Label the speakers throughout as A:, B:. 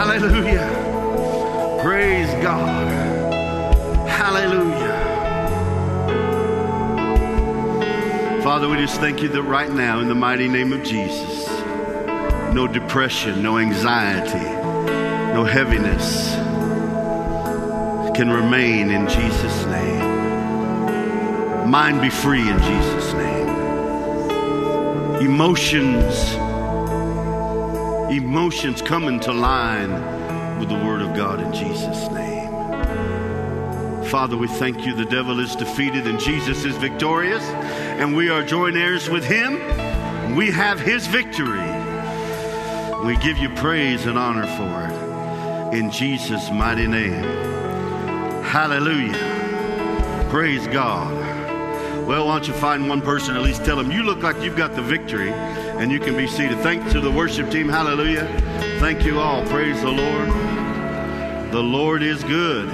A: Hallelujah. Praise God. Hallelujah. Father, we just thank you that right now, in the mighty name of Jesus, no depression, no anxiety, no heaviness can remain in Jesus' name. Mind be free in Jesus' name. Emotions, emotions come into line with the Word of God in Jesus' name. Father, we thank you. The devil is defeated and Jesus is victorious, and we are joint heirs with him. We have his victory. We give you praise and honor for it in Jesus' mighty name. Hallelujah. Praise God. Well, why don't you find one person, at least tell them you look like you've got the victory, and you can be seated. Thanks to the worship team. Hallelujah. Thank you all. Praise the Lord. The Lord is good,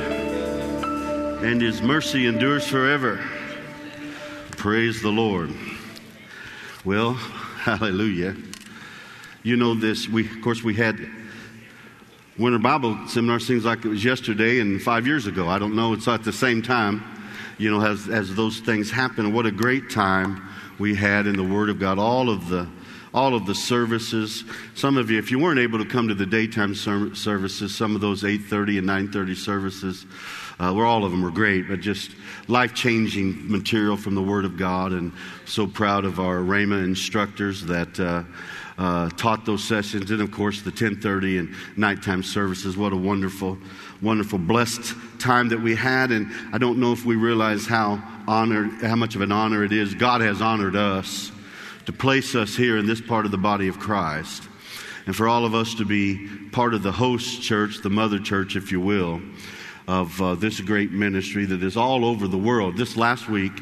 A: and his mercy endures forever. Praise the Lord. Well, hallelujah. You know this. We, of course, we had Winter Bible Seminar. Seems like it was yesterday and five years ago. I don't know. It's at the same time. You know, as as those things happen. What a great time we had in the Word of God. All of the all of the services. Some of you, if you weren't able to come to the daytime ser- services, some of those 8:30 and 9:30 services, uh, where all of them were great, but just life-changing material from the Word of God. And so proud of our Rhema instructors that. Uh, uh, taught those sessions, and of course the 10:30 and nighttime services. What a wonderful, wonderful, blessed time that we had. And I don't know if we realize how honored, how much of an honor it is. God has honored us to place us here in this part of the body of Christ, and for all of us to be part of the host church, the mother church, if you will, of uh, this great ministry that is all over the world. This last week,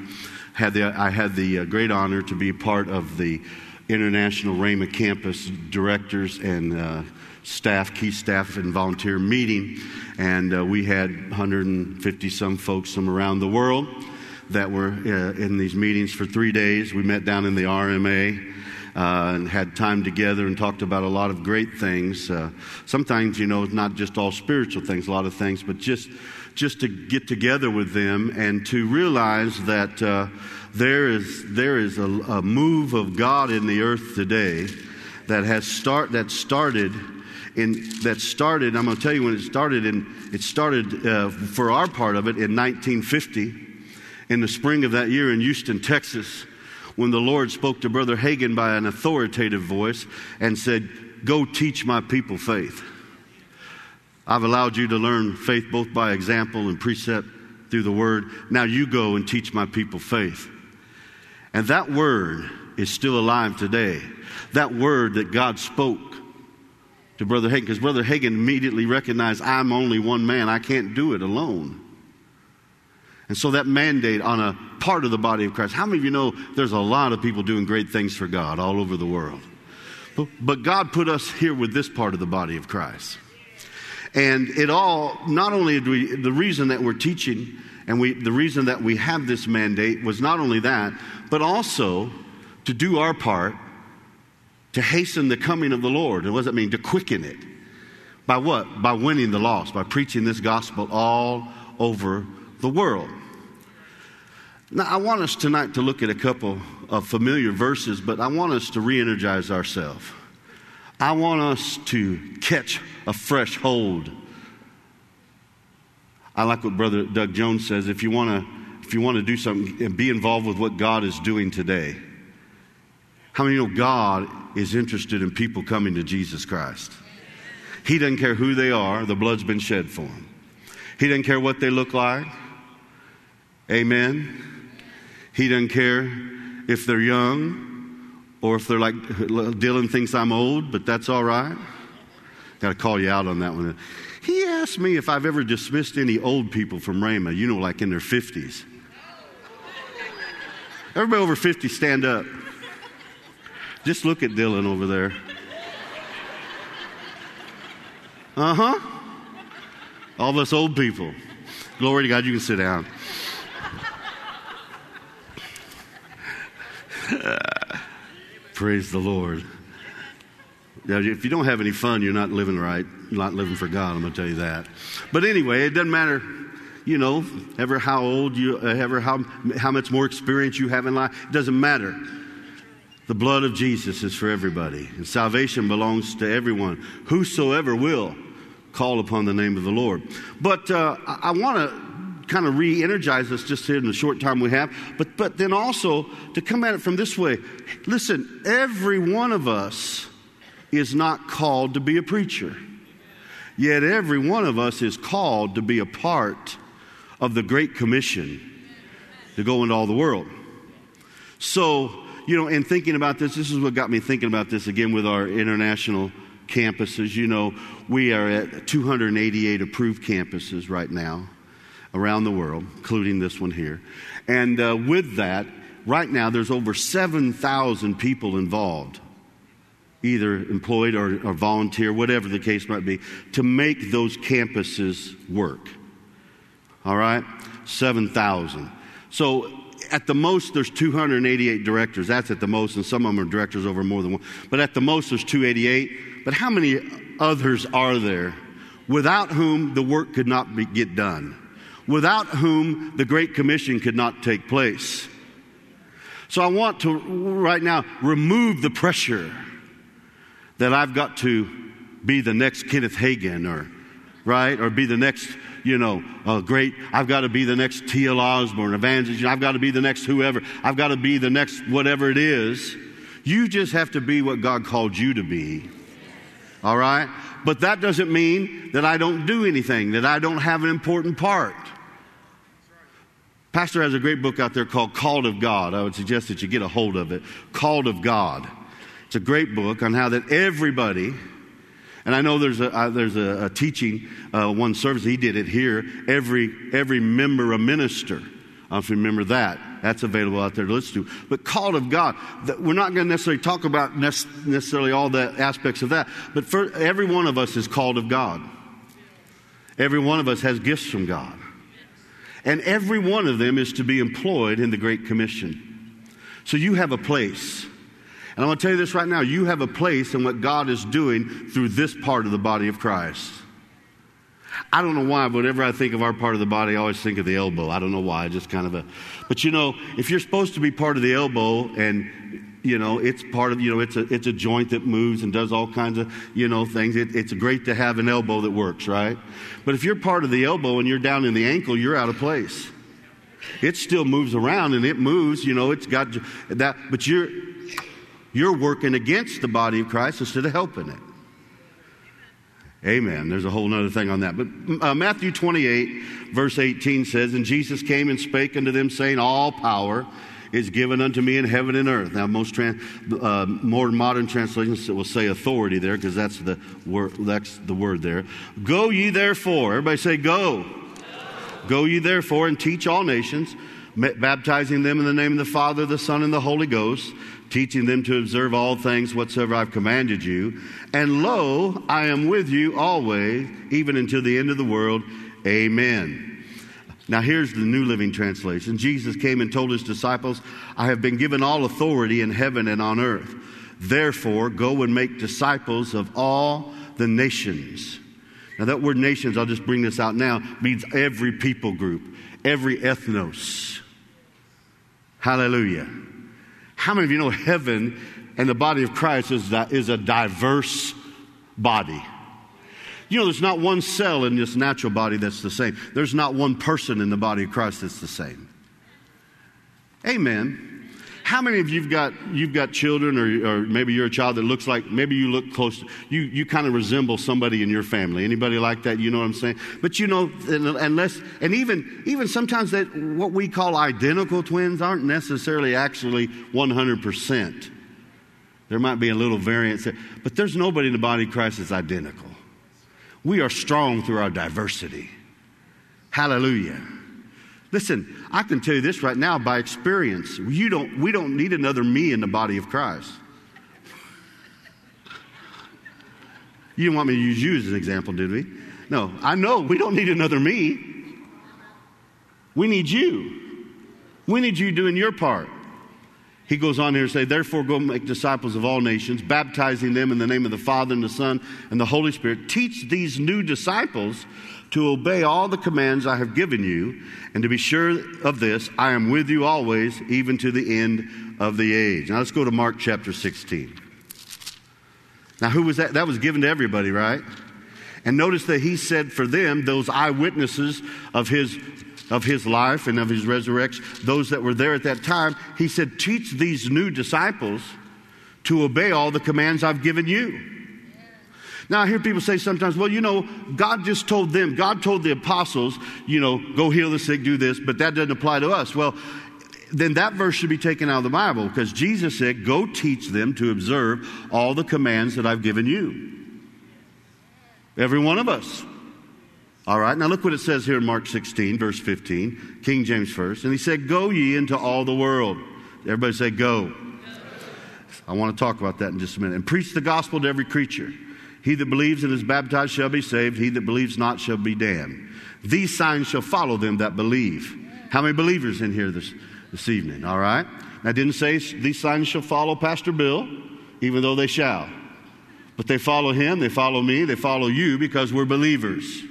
A: had the, I had the uh, great honor to be part of the International Rhema Campus directors and uh, staff, key staff, and volunteer meeting. And uh, we had 150 some folks from around the world that were uh, in these meetings for three days. We met down in the RMA. Uh, and had time together and talked about a lot of great things. Uh, sometimes, you know, not just all spiritual things, a lot of things, but just just to get together with them and to realize that uh, there is, there is a, a, move of God in the earth today that has start, that started in, that started, I'm going to tell you when it started, in, it started uh, for our part of it in 1950, in the spring of that year in Houston, Texas, when the Lord spoke to Brother Hagin by an authoritative voice and said, Go teach my people faith. I've allowed you to learn faith both by example and precept through the word. Now you go and teach my people faith. And that word is still alive today. That word that God spoke to Brother Hagin, because Brother Hagin immediately recognized, I'm only one man, I can't do it alone. And so that mandate on a part of the body of Christ, how many of you know there's a lot of people doing great things for God all over the world? But God put us here with this part of the body of Christ. And it all, not only we, the reason that we're teaching and we, the reason that we have this mandate was not only that, but also to do our part to hasten the coming of the Lord. And what does that mean? To quicken it. By what? By winning the lost, by preaching this gospel all over the world. Now, I want us tonight to look at a couple of familiar verses, but I want us to re energize ourselves. I want us to catch a fresh hold. I like what Brother Doug Jones says. If you want to, if you want to do something, and be involved with what God is doing today. How many know God is interested in people coming to Jesus Christ? He doesn't care who they are, the blood's been shed for them. He doesn't care what they look like. Amen. He doesn't care if they're young or if they're like Dylan thinks I'm old, but that's all right. Got to call you out on that one. He asked me if I've ever dismissed any old people from Rhema, you know, like in their 50s. Everybody over 50, stand up. Just look at Dylan over there. Uh huh. All of us old people. Glory to God, you can sit down. Praise the Lord. Now, if you don't have any fun, you're not living right. You're not living for God, I'm going to tell you that. But anyway, it doesn't matter, you know, ever how old you, uh, ever how, how much more experience you have in life. It doesn't matter. The blood of Jesus is for everybody, and salvation belongs to everyone. Whosoever will call upon the name of the Lord. But uh, I, I want to kind of re energize us just here in the short time we have, but, but then also to come at it from this way. Listen, every one of us is not called to be a preacher, yet every one of us is called to be a part of the Great Commission to go into all the world. So, you know, in thinking about this, this is what got me thinking about this again with our international campuses. You know, we are at 288 approved campuses right now around the world, including this one here. And uh, with that, right now there's over 7,000 people involved, either employed or, or volunteer, whatever the case might be, to make those campuses work. All right? 7,000. So at the most, there's 288 directors. That's at the most, and some of them are directors over more than one. But at the most, there's 288. But how many others are there without whom the work could not be, get done? Without whom the Great Commission could not take place? So I want to, right now, remove the pressure that I've got to be the next Kenneth Hagin or, right, or be the next you know, uh, great, I've got to be the next T.L. Osborn, evangelist, I've got to be the next whoever, I've got to be the next whatever it is. You just have to be what God called you to be. All right? But that doesn't mean that I don't do anything, that I don't have an important part. Pastor has a great book out there called Called of God. I would suggest that you get a hold of it. Called of God. It's a great book on how that everybody and I know there's a, uh, there's a, a teaching, uh, one service, he did it here. Every, every member a minister. I don't remember that. That's available out there to listen to. But called of God, we're not going to necessarily talk about necessarily all the aspects of that. But for, every one of us is called of God. Every one of us has gifts from God. And every one of them is to be employed in the Great Commission. So you have a place. And I'm going to tell you this right now you have a place in what God is doing through this part of the body of Christ. I don't know why, but whenever I think of our part of the body, I always think of the elbow. I don't know why, just kind of a. But you know, if you're supposed to be part of the elbow and you know it's part of you know it's a it's a joint that moves and does all kinds of you know things it, it's great to have an elbow that works right but if you're part of the elbow and you're down in the ankle you're out of place it still moves around and it moves you know it's got that but you're you're working against the body of Christ instead of helping it. Amen. There's a whole other thing on that. But uh, Matthew 28, verse 18 says, And Jesus came and spake unto them, saying, All power is given unto me in heaven and earth. Now, most trans, uh, more modern translations will say authority there because that's the word. That's the word there. Go ye therefore. Everybody say, Go. Go, go ye therefore and teach all nations, baptizing them in the name of the Father, the Son, and the Holy Ghost teaching them to observe all things whatsoever I've commanded you. And lo, I am with you always, even until the end of the world. Amen. Now, here's the New Living Translation. Jesus came and told his disciples, I have been given all authority in heaven and on earth. Therefore, go and make disciples of all the nations. Now, that word nations, I'll just bring this out now, means every people group, every ethnos. Hallelujah. How many of you know heaven and the body of Christ is, is a diverse body? You know, there's not one cell in this natural body that's the same. There's not one person in the body of Christ that's the same. Amen. How many of you've got you've got children, or, or maybe you're a child that looks like maybe you look close, you you kind of resemble somebody in your family. Anybody like that? You know what I'm saying? But you know, unless and even even sometimes that what we call identical twins aren't necessarily actually 100 percent. There might be a little variance there, but there's nobody in the body of Christ that's identical. We are strong through our diversity. Hallelujah. Listen, I can tell you this right now by experience. You don't, we don't need another me in the body of Christ. You didn't want me to use you as an example, did we? No, I know we don't need another me. We need you. We need you doing your part. He goes on here to say, Therefore, go make disciples of all nations, baptizing them in the name of the Father and the Son and the Holy Spirit. Teach these new disciples to obey all the commands I have given you, and to be sure of this, I am with you always, even to the end of the age. Now let's go to Mark chapter 16. Now, who was that? That was given to everybody, right? And notice that he said for them, those eyewitnesses of his of his life and of his resurrection, those that were there at that time, he said, Teach these new disciples to obey all the commands I've given you. Now, I hear people say sometimes, well, you know, God just told them, God told the apostles, you know, go heal the sick, do this, but that doesn't apply to us. Well, then that verse should be taken out of the Bible because Jesus said, go teach them to observe all the commands that I've given you. Every one of us. All right, now look what it says here in Mark 16, verse 15, King James first. And he said, Go ye into all the world. Everybody say, Go. go. I want to talk about that in just a minute. And preach the gospel to every creature. He that believes and is baptized shall be saved. He that believes not shall be damned. These signs shall follow them that believe. How many believers in here this, this evening? All right. I didn't say these signs shall follow Pastor Bill, even though they shall. But they follow him, they follow me, they follow you because we're believers.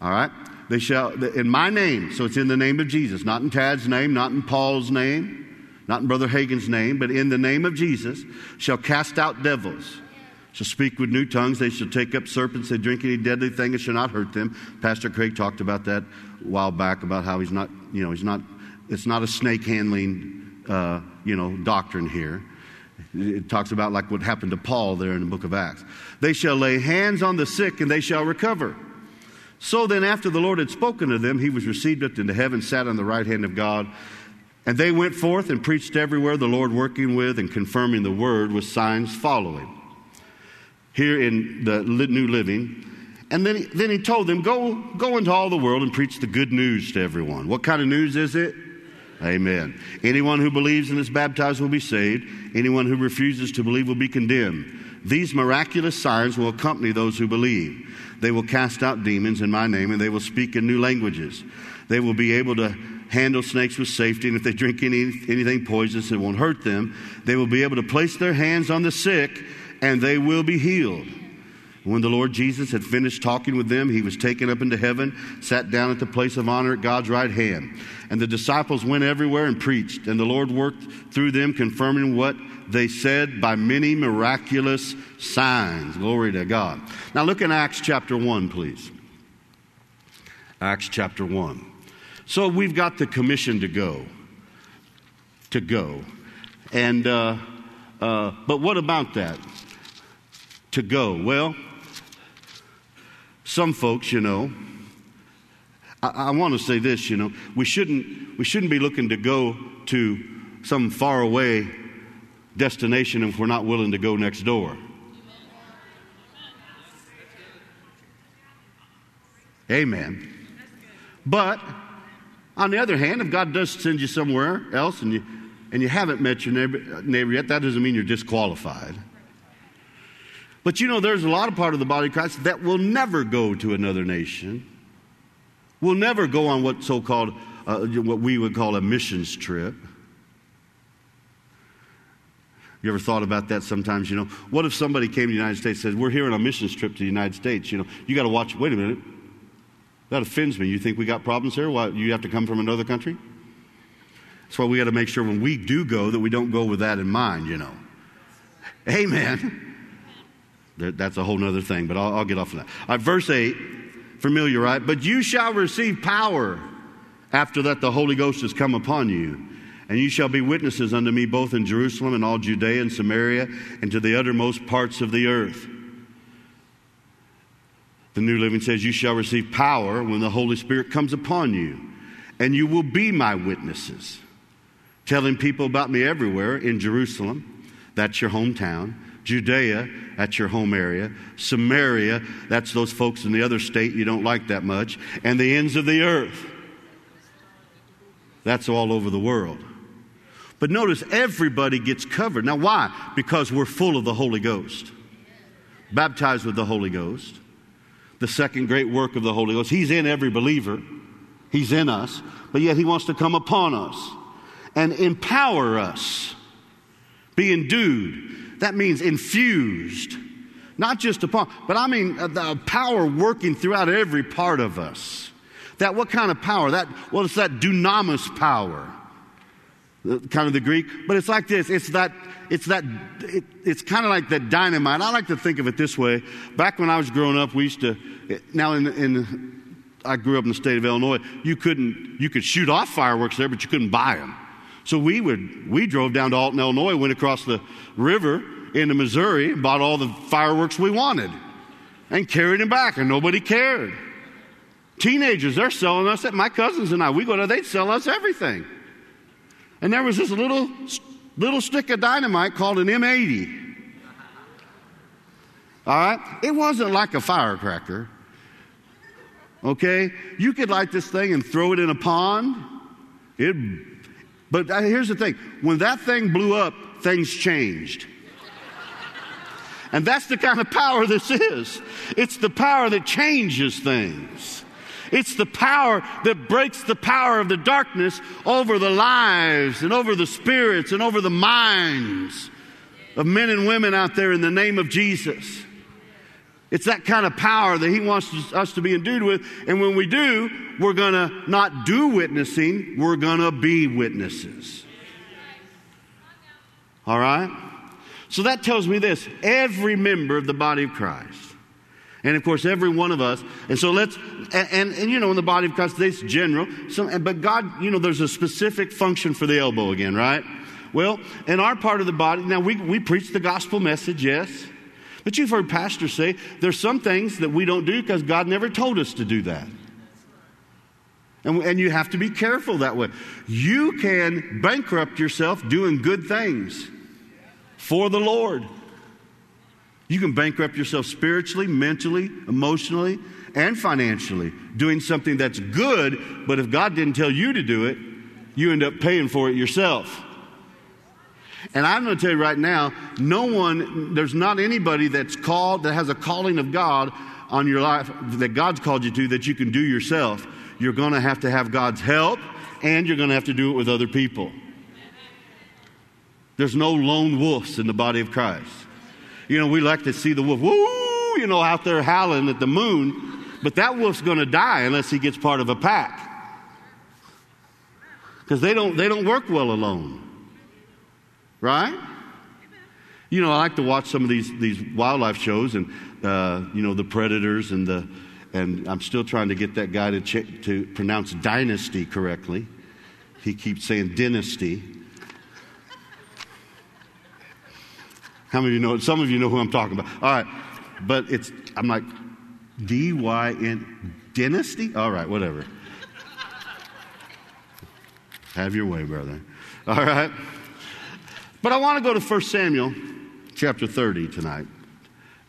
A: All right? They shall, in my name, so it's in the name of Jesus, not in Tad's name, not in Paul's name, not in Brother Hagin's name, but in the name of Jesus, shall cast out devils, shall speak with new tongues, they shall take up serpents, they drink any deadly thing, it shall not hurt them. Pastor Craig talked about that a while back about how he's not, you know, he's not, it's not a snake handling, uh, you know, doctrine here. It talks about like what happened to Paul there in the book of Acts. They shall lay hands on the sick and they shall recover. So then, after the Lord had spoken to them, he was received up into heaven, sat on the right hand of God. And they went forth and preached everywhere, the Lord working with and confirming the word with signs following. Here in the New Living. And then, then he told them, go, go into all the world and preach the good news to everyone. What kind of news is it? Amen. Anyone who believes and is baptized will be saved. Anyone who refuses to believe will be condemned. These miraculous signs will accompany those who believe. They will cast out demons in my name, and they will speak in new languages. They will be able to handle snakes with safety, and if they drink any, anything poisonous, it won't hurt them. They will be able to place their hands on the sick, and they will be healed. When the Lord Jesus had finished talking with them, he was taken up into heaven, sat down at the place of honor at God's right hand. And the disciples went everywhere and preached, and the Lord worked through them, confirming what they said by many miraculous signs. Glory to God. Now look in Acts chapter 1, please. Acts chapter 1. So we've got the commission to go. To go. And, uh, uh, but what about that? To go. Well, some folks, you know, I, I want to say this, you know, we shouldn't, we shouldn't be looking to go to some faraway destination if we're not willing to go next door. Amen. But on the other hand, if God does send you somewhere else and you, and you haven't met your neighbor, neighbor yet, that doesn't mean you're disqualified. But you know, there's a lot of part of the body of Christ that will never go to another nation, will never go on what so called, uh, what we would call a missions trip. You ever thought about that sometimes? You know, what if somebody came to the United States and said, We're here on a missions trip to the United States? You know, you got to watch, wait a minute. That offends me. You think we got problems here? Why, you have to come from another country? That's why we got to make sure when we do go that we don't go with that in mind, you know. Amen. That's a whole other thing, but I'll, I'll get off of that. Verse 8, familiar, right? But you shall receive power after that the Holy Ghost has come upon you. And you shall be witnesses unto me both in Jerusalem and all Judea and Samaria and to the uttermost parts of the earth. The New Living says, You shall receive power when the Holy Spirit comes upon you, and you will be my witnesses, telling people about me everywhere in Jerusalem, that's your hometown, Judea, that's your home area. Samaria, that's those folks in the other state you don't like that much. And the ends of the earth. That's all over the world. But notice everybody gets covered. Now, why? Because we're full of the Holy Ghost, baptized with the Holy Ghost. The second great work of the Holy Ghost. He's in every believer, He's in us, but yet He wants to come upon us. and empower us. Be endued. That means infused. Not just upon, but I mean uh, the power working throughout every part of us. That what kind of power? That well, it's that dunamis power, kind of the Greek. But it's like this. It's that. It's that. It, it's kind of like that dynamite. I like to think of it this way. Back when I was growing up, we used to. Now in, in I grew up in the state of Illinois. You couldn't. You could shoot off fireworks there, but you couldn't buy them. So we would. We drove down to Alton, Illinois, went across the river into Missouri, and bought all the fireworks we wanted, and carried them back, and nobody cared. Teenagers, they're selling us, at my cousins and I, we go to, they'd sell us everything. And there was this little, little stick of dynamite called an M80. All right? It wasn't like a firecracker. Okay? You could light this thing and throw it in a pond. It, but here's the thing when that thing blew up, things changed. And that's the kind of power this is. It's the power that changes things. It's the power that breaks the power of the darkness over the lives and over the spirits and over the minds of men and women out there in the name of Jesus. It's that kind of power that He wants us to be endued with. And when we do, we're going to not do witnessing, we're going to be witnesses. All right? So that tells me this every member of the body of Christ and of course, every one of us. And so let's, and, and, and you know, in the body of Christ, this general. So, but God, you know, there's a specific function for the elbow again, right? Well, in our part of the body, now we, we preach the gospel message, yes. But you've heard pastors say there's some things that we don't do because God never told us to do that. And, and you have to be careful that way. You can bankrupt yourself doing good things for the Lord. You can bankrupt yourself spiritually, mentally, emotionally, and financially doing something that's good, but if God didn't tell you to do it, you end up paying for it yourself. And I'm going to tell you right now, no one, there's not anybody that's called, that has a calling of God on your life that God's called you to that you can do yourself. You're going to have to have God's help and you're going to have to do it with other people. There's no lone wolves in the body of Christ. You know, we like to see the wolf, woo, you know, out there howling at the moon, but that wolf's going to die unless he gets part of a pack. Because they don't, they don't work well alone. Right? You know, I like to watch some of these, these wildlife shows and, uh, you know, the predators and the, and I'm still trying to get that guy to, ch- to pronounce dynasty correctly. He keeps saying dynasty. How many of you know? Some of you know who I'm talking about. All right. But it's, I'm like, D Y N, dynasty? All right, whatever. Have your way, brother. All right. But I want to go to 1 Samuel chapter 30 tonight,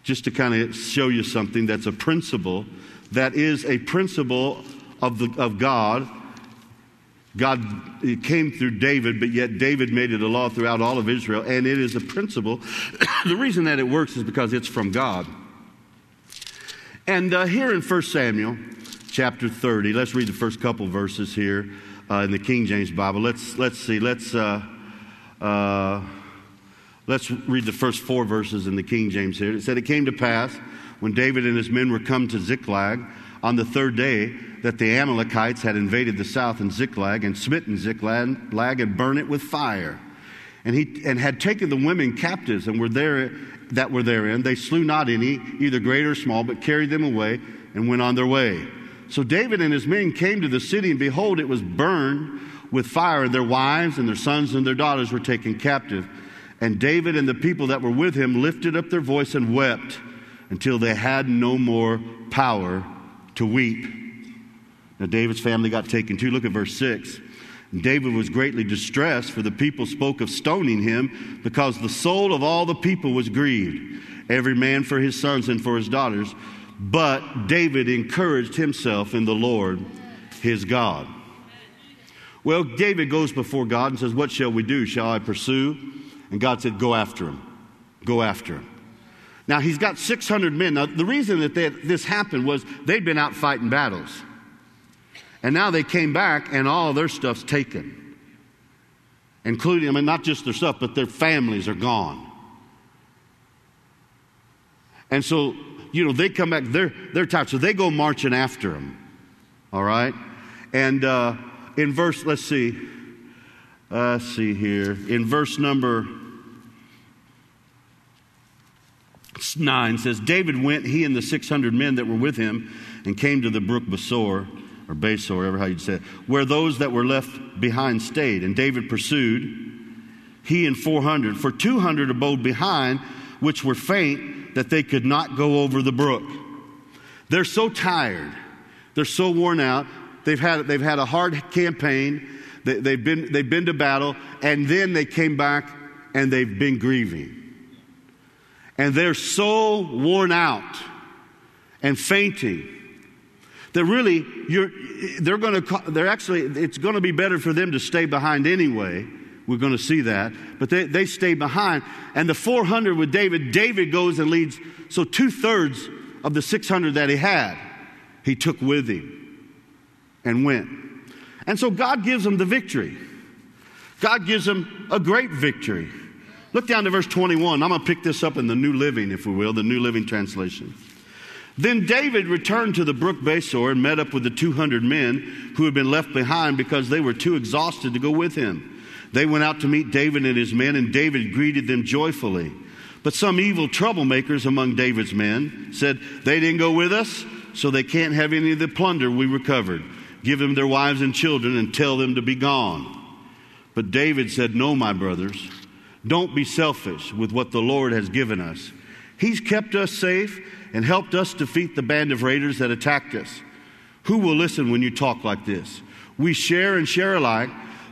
A: just to kind of show you something that's a principle that is a principle of, the, of God God it came through David, but yet David made it a law throughout all of Israel, and it is a principle. the reason that it works is because it's from God. And uh, here in 1 Samuel chapter 30, let's read the first couple verses here uh, in the King James Bible. Let's, let's see, let's, uh, uh let's read the first four verses in the King James here. It said, It came to pass when David and his men were come to Ziklag on the third day that the Amalekites had invaded the south in Ziklag and smitten Ziklag and burned it with fire. And, he, and had taken the women captives and were there that were therein. They slew not any, either great or small, but carried them away and went on their way. So David and his men came to the city, and behold, it was burned with fire, and their wives and their sons and their daughters were taken captive. And David and the people that were with him lifted up their voice and wept until they had no more power to weep. Now, David's family got taken too. Look at verse 6. David was greatly distressed, for the people spoke of stoning him, because the soul of all the people was grieved, every man for his sons and for his daughters. But David encouraged himself in the Lord his God. Well, David goes before God and says, What shall we do? Shall I pursue? And God said, Go after him. Go after him. Now, he's got 600 men. Now, the reason that they, this happened was they'd been out fighting battles. And now they came back and all their stuff's taken. including, I mean, not just their stuff, but their families are gone. And so, you know, they come back, they're, they're tired, so they go marching after them. All right? And uh, in verse, let's see, let's see here, in verse number 9 says, David went, he and the 600 men that were with him, and came to the brook Besor, or Besor, whatever how you'd say it, where those that were left behind stayed. And David pursued, he and 400. For 200 abode behind, which were faint, that they could not go over the brook. They're so tired. They're so worn out. They've had, they've had a hard campaign. They, they've, been, they've been to battle. And then they came back and they've been grieving. And they're so worn out and fainting that really you're, they're going to, they're actually, it's going to be better for them to stay behind anyway. We're going to see that. But they, they stay behind. And the 400 with David, David goes and leads. So two thirds of the 600 that he had, he took with him and went. And so God gives them the victory. God gives them a great victory. Look down to verse 21. I'm going to pick this up in the New Living, if we will, the New Living Translation. Then David returned to the brook Besor and met up with the 200 men who had been left behind because they were too exhausted to go with him. They went out to meet David and his men, and David greeted them joyfully. But some evil troublemakers among David's men said, They didn't go with us, so they can't have any of the plunder we recovered. Give them their wives and children and tell them to be gone. But David said, No, my brothers, don't be selfish with what the Lord has given us. He's kept us safe and helped us defeat the band of raiders that attacked us. Who will listen when you talk like this? We share and share alike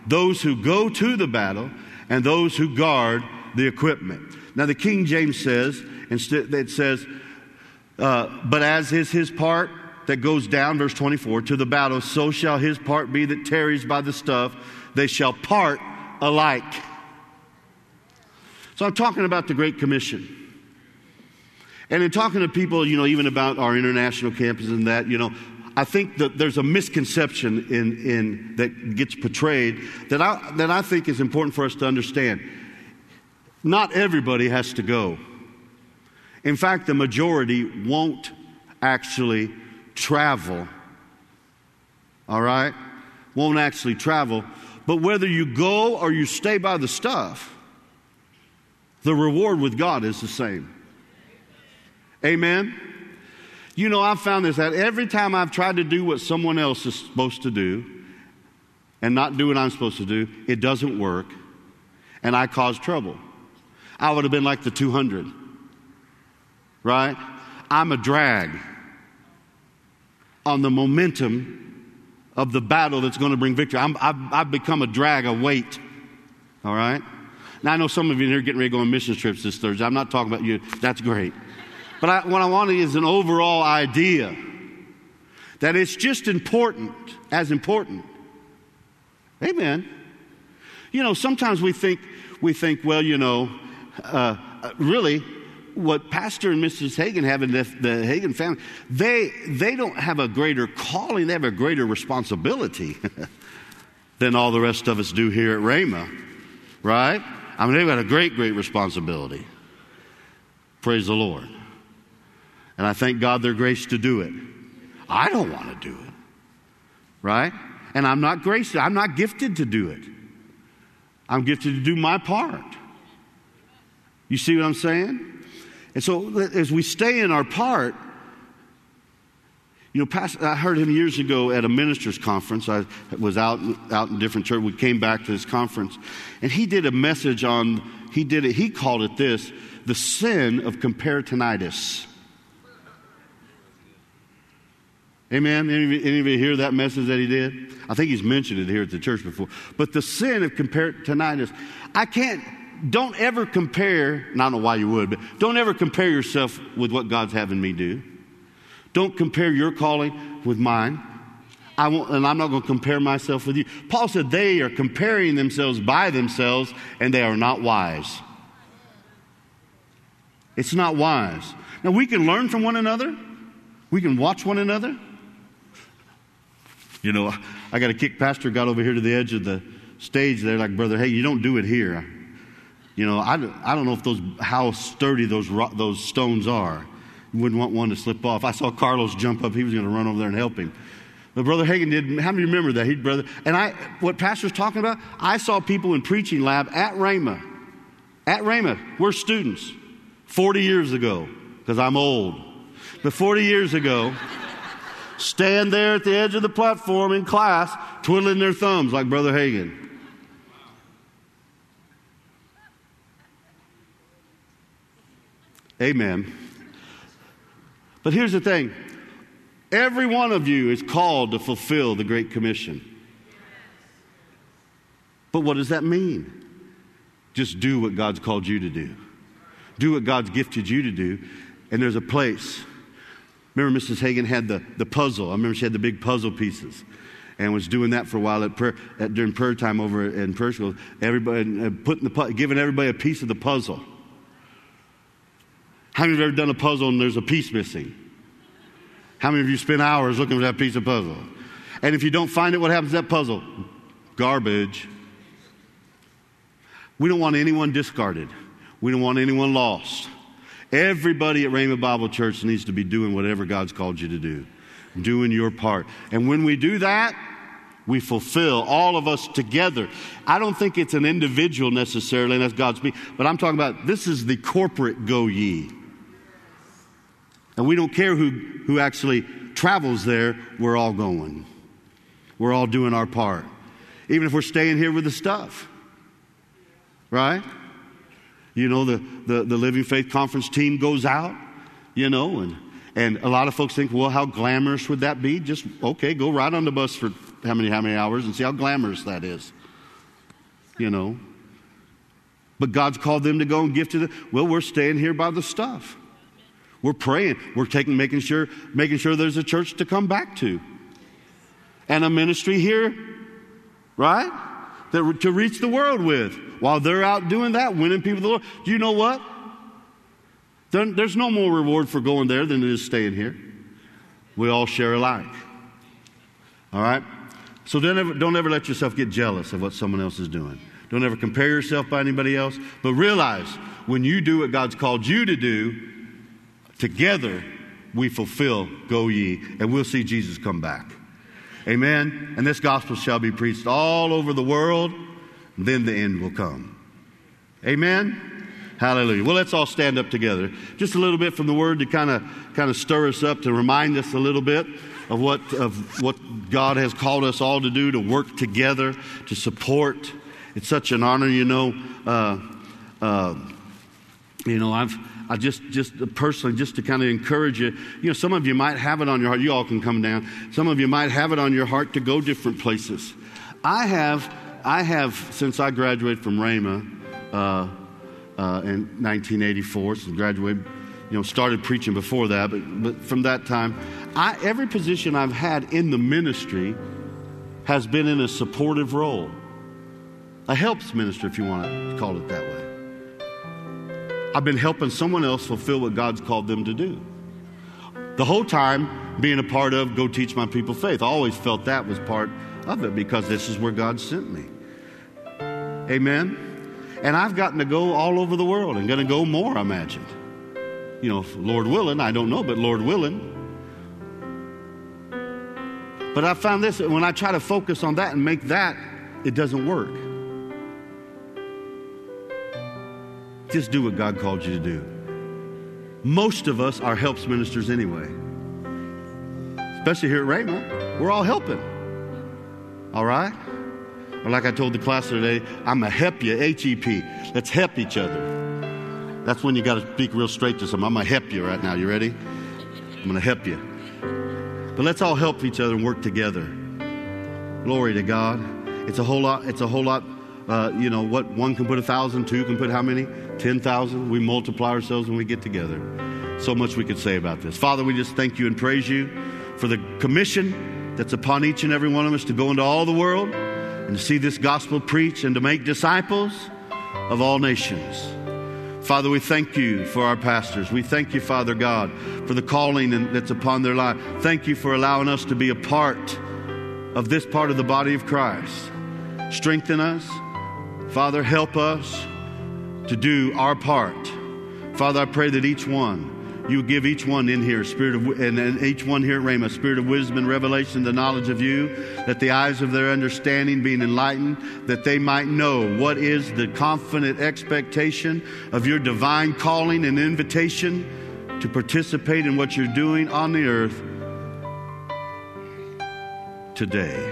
A: those who go to the battle and those who guard the equipment. Now, the King James says, it says, uh, but as is his part that goes down, verse 24, to the battle, so shall his part be that tarries by the stuff. They shall part alike. So I'm talking about the Great Commission. And in talking to people, you know, even about our international campus and that, you know, I think that there's a misconception in, in, that gets portrayed that I, that I think is important for us to understand. Not everybody has to go. In fact, the majority won't actually travel. All right? Won't actually travel. But whether you go or you stay by the stuff, the reward with God is the same. Amen? You know, I've found this that every time I've tried to do what someone else is supposed to do and not do what I'm supposed to do, it doesn't work, and I cause trouble. I would have been like the 200, right? I'm a drag on the momentum of the battle that's going to bring victory. i have become a drag, a weight, all right? Now, I know some of you here getting ready to go on mission trips this Thursday. I'm not talking about you. That's great. But I, what I want is an overall idea that it's just important, as important. Amen. You know, sometimes we think, we think, well, you know, uh, really, what Pastor and Mrs. Hagin have in the, the Hagin family, they, they don't have a greater calling, they have a greater responsibility than all the rest of us do here at Rhema, right? I mean, they've got a great, great responsibility. Praise the Lord. And I thank God their grace to do it. I don't want to do it. Right? And I'm not graced, I'm not gifted to do it. I'm gifted to do my part. You see what I'm saying? And so as we stay in our part, you know, Pastor, I heard him years ago at a ministers' conference. I was out out in different church. We came back to this conference, and he did a message on. He did it. He called it this: the sin of comparitonitis. Amen. Any, of you hear that message that he did? I think he's mentioned it here at the church before. But the sin of comparitonitis, I can't. Don't ever compare. And I don't know why you would, but don't ever compare yourself with what God's having me do. Don't compare your calling with mine. I won't, and I'm not going to compare myself with you. Paul said they are comparing themselves by themselves, and they are not wise. It's not wise. Now, we can learn from one another, we can watch one another. You know, I got a kick pastor got over here to the edge of the stage there, like brother, hey, you don't do it here. You know, I, I don't know if those how sturdy those those stones are. You wouldn't want one to slip off. I saw Carlos jump up; he was going to run over there and help him. But Brother Hagin did. How many remember that? He brother, and I, what Pastor's talking about, I saw people in preaching lab at Rhema. At Rhema, we're students. 40 years ago, because I'm old. But 40 years ago, stand there at the edge of the platform in class, twiddling their thumbs like Brother Hagin. Amen. But here's the thing every one of you is called to fulfill the Great Commission. But what does that mean? Just do what God's called you to do. Do what God's gifted you to do. And there's a place. Remember, Mrs. Hagin had the, the puzzle. I remember she had the big puzzle pieces and was doing that for a while at prayer, at, during prayer time over in prayer school. Everybody, uh, putting the, giving everybody a piece of the puzzle. How many of you have ever done a puzzle and there's a piece missing? How many of you spend hours looking for that piece of puzzle? And if you don't find it, what happens to that puzzle? Garbage. We don't want anyone discarded. We don't want anyone lost. Everybody at Rhema Bible Church needs to be doing whatever God's called you to do, doing your part. And when we do that, we fulfill all of us together. I don't think it's an individual necessarily, and that's God's speak, but I'm talking about this is the corporate go ye. And we don't care who, who actually travels there, we're all going. We're all doing our part. Even if we're staying here with the stuff. Right? You know, the, the, the Living Faith Conference team goes out, you know, and, and a lot of folks think, well, how glamorous would that be? Just, okay, go ride on the bus for how many, how many hours and see how glamorous that is. You know? But God's called them to go and give to them. Well, we're staying here by the stuff. We're praying. We're taking, making sure, making sure there's a church to come back to. And a ministry here, right? That, to reach the world with. While they're out doing that, winning people to the Lord. Do you know what? There's no more reward for going there than it is staying here. We all share alike. All right? So don't ever, don't ever let yourself get jealous of what someone else is doing. Don't ever compare yourself by anybody else. But realize when you do what God's called you to do, Together, we fulfill, go ye, and we'll see Jesus come back. Amen. And this gospel shall be preached all over the world, then the end will come. Amen. Hallelujah. Well, let's all stand up together. Just a little bit from the word to kind of kind of stir us up to remind us a little bit of what of what God has called us all to do to work together to support. It's such an honor, you know. Uh, uh, you know, I've I just, just personally, just to kind of encourage you, you know, some of you might have it on your heart. You all can come down. Some of you might have it on your heart to go different places. I have, I have since I graduated from Rhema uh, uh, in 1984, so graduated, you know, started preaching before that, but, but from that time, I, every position I've had in the ministry has been in a supportive role, a helps minister, if you want to call it that way. I've been helping someone else fulfill what God's called them to do. The whole time being a part of Go Teach My People Faith. I always felt that was part of it because this is where God sent me. Amen. And I've gotten to go all over the world and going to go more, I imagine. You know, Lord willing, I don't know, but Lord willing. But I found this when I try to focus on that and make that, it doesn't work. Just do what God called you to do. Most of us are helps ministers anyway. Especially here at Rhema. We're all helping. All right? Or like I told the class today, I'm a help you, H E P. Let's help each other. That's when you got to speak real straight to someone. I'm going to help you right now. You ready? I'm going to help you. But let's all help each other and work together. Glory to God. It's a whole lot, it's a whole lot uh, you know, what one can put a thousand, two can put how many? Ten thousand. We multiply ourselves when we get together. So much we could say about this. Father, we just thank you and praise you for the commission that's upon each and every one of us to go into all the world and to see this gospel preached and to make disciples of all nations. Father, we thank you for our pastors. We thank you, Father God, for the calling that's upon their life. Thank you for allowing us to be a part of this part of the body of Christ. Strengthen us. Father, help us to do our part. Father, I pray that each one, you give each one in here spirit of, and, and each one here at Rhema, spirit of wisdom and revelation, the knowledge of you, that the eyes of their understanding being enlightened, that they might know what is the confident expectation of your divine calling and invitation to participate in what you're doing on the earth today.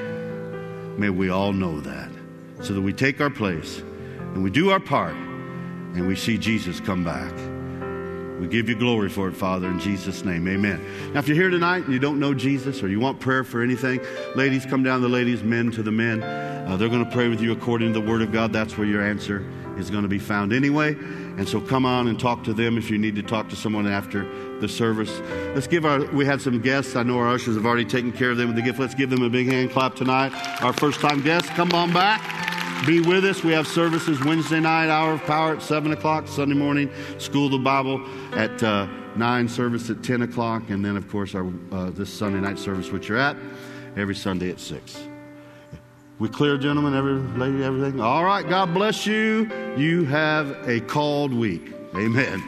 A: May we all know that so that we take our place and we do our part and we see Jesus come back. We give you glory for it, Father, in Jesus' name. Amen. Now, if you're here tonight and you don't know Jesus or you want prayer for anything, ladies, come down to the ladies, men to the men. Uh, they're going to pray with you according to the Word of God. That's where your answer is going to be found anyway. And so come on and talk to them if you need to talk to someone after the service. Let's give our, we had some guests. I know our ushers have already taken care of them with the gift. Let's give them a big hand clap tonight. Our first time guests, come on back be with us. We have services Wednesday night, hour of power at 7 o'clock, Sunday morning, school of the Bible at uh, 9, service at 10 o'clock, and then, of course, our uh, this Sunday night service, which you're at, every Sunday at 6. We clear, gentlemen, every lady, everything? All right, God bless you. You have a called week. Amen.